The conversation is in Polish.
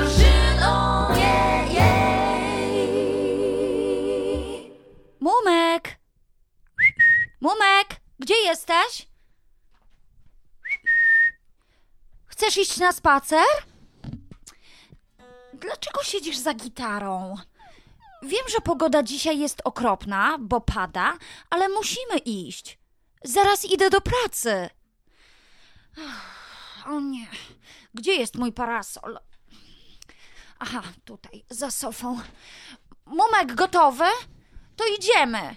Grażyną, jej, jej. Mumek! Mumek, gdzie jesteś? Chcesz iść na spacer? Dlaczego siedzisz za gitarą? Wiem, że pogoda dzisiaj jest okropna, bo pada, ale musimy iść. Zaraz idę do pracy. O nie, gdzie jest mój parasol? Aha, tutaj, za sofą. Mumek, gotowy? To idziemy.